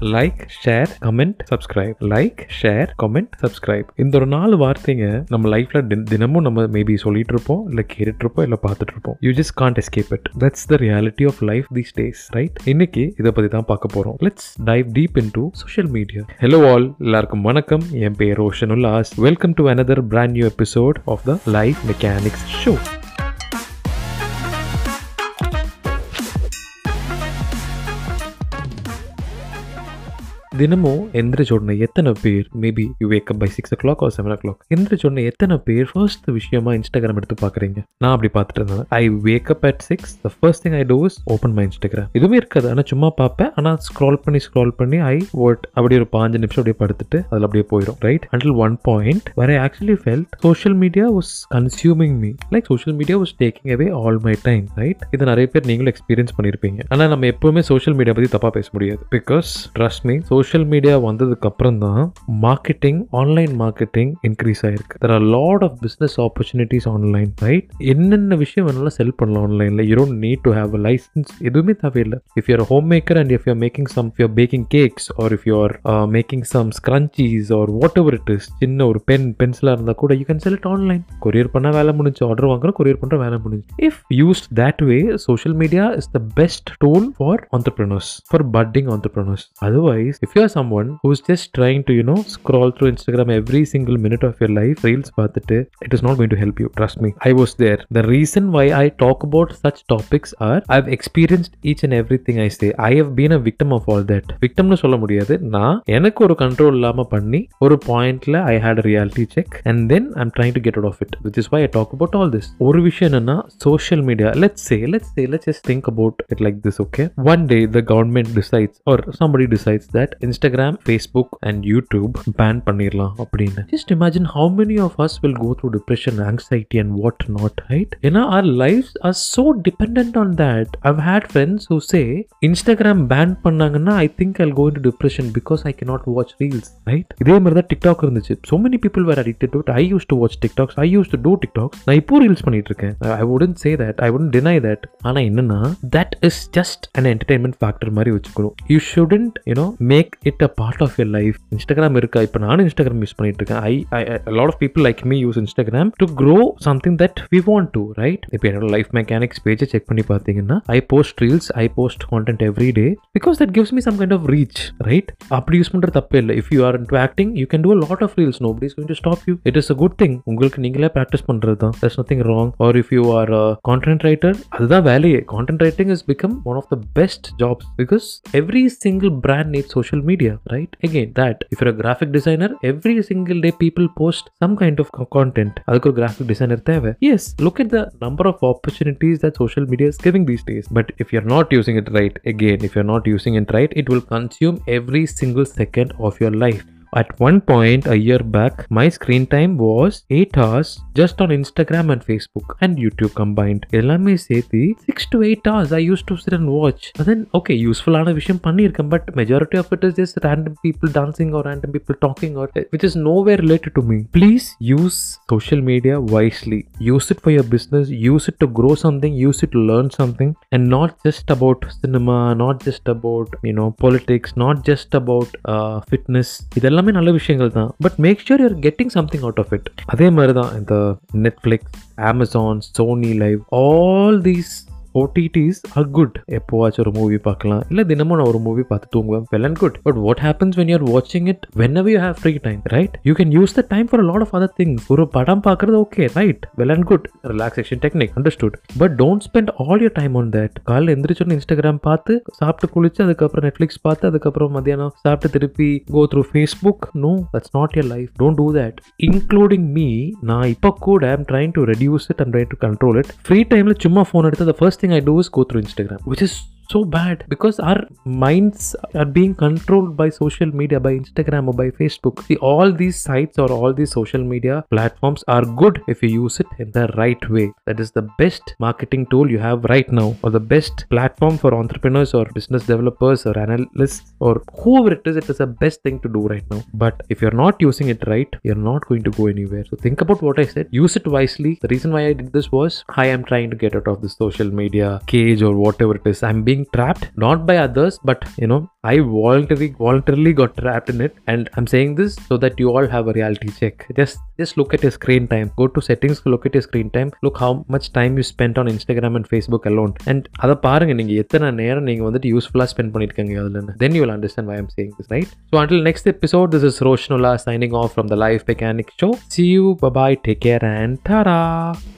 Like share comment subscribe like share comment subscribe இந்த ஒரு நாலு வார்த்தைங்க நம்ம லைஃப்ல தினமும் நம்ம மேபி சொல்லிட்டு இருப்போம் இல்ல கேட்டுட்டு இருப்போம் இல்ல பார்த்துட்டு இருப்போம். You just can't escape it that's the reality of life these days right இன்னைக்கு இதை பத்தி தான் பார்க்க போறோம். Let's dive deep into social media hello all எல்லாருக்கும் வணக்கம். என் பேர் Roshan Ullas. Welcome to another brand new episode of the life mechanics show தினமும் எந்திரிச்ச உடனே எத்தனை பேர் maybe you wake by six o'clock or seven o'clock எந்திரிச்ச உடனே எத்தனை பேர் ஃபர்ஸ்ட் விஷயமா இன்ஸ்டாகிராம் எடுத்து பார்க்குறீங்க? நான் அப்படி பார்த்துட்டு இருந்தேன். I wake up at six the first thing I do is open my Instagram எதுவுமே இருக்காது. ஆனால் சும்மா பார்ப்பேன். ஆனால் ஸ்க்ரால் பண்ணி ஸ்க்ரால் பண்ணி ஐ வாட் அப்படியே ஒரு பாஞ்சு நிமிஷம் அப்படியே படுத்துட்டு அதில் அப்படியே போயிடும் right until one point where actually felt social media media was me like social media media was away all my time right இது நிறைய பேர் நீங்களும் எக்ஸ்பீரியன்ஸ் பண்ணியிருப்பீங்க ஆனால் நம்ம எப்பவுமே சோஷியல் மீடியா பற்றி தப்பாக பேச முடியாது. Because trust me social social media வந்ததுக்கு அப்புறம் தான் மார்க்கெட்டிங் ஆன்லைன் மார்க்கெட்டிங் இன்க்ரீஸ் ஆயிருக்கு there are lot of business opportunities online right என்னென்ன விஷயம் வேணாலும் செல் பண்ணலாம் ஆன்லைனில் you don't need to have a license எதுவுமே தேவையில்லை. If you're home maker and if you're making some your baking cakes or if you're making some scrunchies or whatever it is சின்ன ஒரு pen பென்சிலாக இருந்தால் கூட you can sell it online courier பண்ணால் வேலை முடிஞ்சு ஆர்டர் வாங்குறோம் கொரியர் பண்ணுற வேலை முடிஞ்சு. If used that way social media is the best tool for entrepreneurs for budding entrepreneurs otherwise if you are someone who's just trying to you know scroll through instagram every single minute of your life reels பார்த்துட்டு it is not going to help you trust me i was there the reason why i talk about such topics are i've experienced each and everything i say i have been a victim of all that victimனு சொல்ல முடியாது நான் எனக்கு ஒரு control இல்லாம பண்ணி ஒரு பாயிண்ட்ல I hate reality check and then I'm trying to get out of it which is why I talk about all this ஒரு விஷயம் என்னன்னா social media let's say let's say let's just think about it like this okay one day the government decides or somebody decides that Instagram Facebook and YouTube ban பண்ணிடலாம் அப்படின்னு. Just imagine how many of us will go through depression anxiety and what not right ஏன்னா our life are so depend on that I've had friends who say Instagram ban பண்ணாங்கன்னா I think I go in depression because I cannot watch reels right இதே மாதிரி தான் TikTok இருந்துச்சு so many people were addicted to I used to watch TikToks I used to do TikToks நான் இப்போ reels பண்ணிட்டு இருக்கேன். ஐ வுடன் சே தட் ஐ வுடன் டினை தட் ஆனால் என்னன்னா that is just an entertainment factor மாதிரி வச்சுக்கணும். You shouldn't you know make make it a part of your life Instagram இருக்கா? இப்போ நானும் இன்ஸ்டாகிராம் யூஸ் பண்ணிட்டு இருக்கேன் I lot of people like me use Instagram to grow something that we want to right இப்போ என்னோட life mechanics பேஜை check பண்ணி பார்த்தீங்கன்னா I post reels I post content every day because that gives me some kind of reach right அப்படி use பண்ணுற தப்பே இல்லை. If you are to acting you can do lot of reels no is going to stop you it is a good thing உங்களுக்கு நீங்களே practice பண்ணுறது தான். That's nothing wrong or if you are content writer அதுதான் வேலையே. Content writing is become one of the best jobs because every single brand need social media right again that if your graphic designer every single day people post some kind of content அதுக்கு ஒரு graphic designer தேவை S look at the number of opportunities that social media is giving these days but if you're not using it right again if you're not using it right it will consume every single second of your life at one point a year back my screen time was 8 hours just on instagram and facebook and youtube combined எல்லாமே சேர்த்து six to eight hours i used to sit and watch but then okay யூஸ்ஃபுல்லான விஷயம் பண்ணியிருக்கேன் but majority of it is just random people dancing or random people talking or which is nowhere related to me please use social media wisely use it for your business use it to grow something use it to learn something and not just about cinema not just about you know politics not just about uh, fitness இதெல்லாமே நல்ல விஷயங்கள் தான். But make sure you're getting something out of it அதே மாதிரி தான் இந்த Netflix Amazon Sony Live all these OTTs are good எப்போவாச்சும் ஒரு movie பார்க்கலாம். இல்லை தினமும் நான் ஒரு மூவி பார்த்து தூங்குவேன். Well and good but what happens when you're வாட்சிங் it whenever you have free time right you can use the time for lot of other things ஒரு படம் பார்க்கறது okay right well and good relaxation technique understood but don't spend all your time on that காலையில் எந்திரிச்சோன்னு Instagram பார்த்து சாப்பிட்டு குளிச்சு அதுக்கப்புறம் Netflix பார்த்து அதுக்கப்புறம் மத்தியானம் சாப்பிட்டு திருப்பி go through Facebook no that's not your life don't do that including me நான் இப்போ கூட I'm trying to reduce it and try to control it free டைமில் சும்மா ஃபோன் எடுத்து the I do is go through Instagram, which is so bad because our minds are being controlled by social media, by Instagram or by Facebook. See, all these sites or all these social media platforms are good if you use it in the right way. That is the best marketing tool you have right now, or the best platform for entrepreneurs or business developers or analysts or whoever it is. It is the best thing to do right now. But if you're not using it right, you're not going to go anywhere. So think about what I said. Use it wisely. The reason why I did this was I am trying to get out of the social media cage or whatever it is. I'm being being trapped not by others but you know i voluntarily voluntarily got trapped in it and i'm saying this so that you all have a reality check just just look at your screen time go to settings look at your screen time look how much time you spent on instagram and facebook alone and அதை பாருங்க நீங்க எத்தனை நேரம் நீங்க வந்துட்டு யூஸ்ஃபுல்லா spend பண்ணிருக்கீங்க அதுல then you will understand why i'm saying this right so until next episode this is roshnula signing off from the live mechanic show see you bye bye take care and ta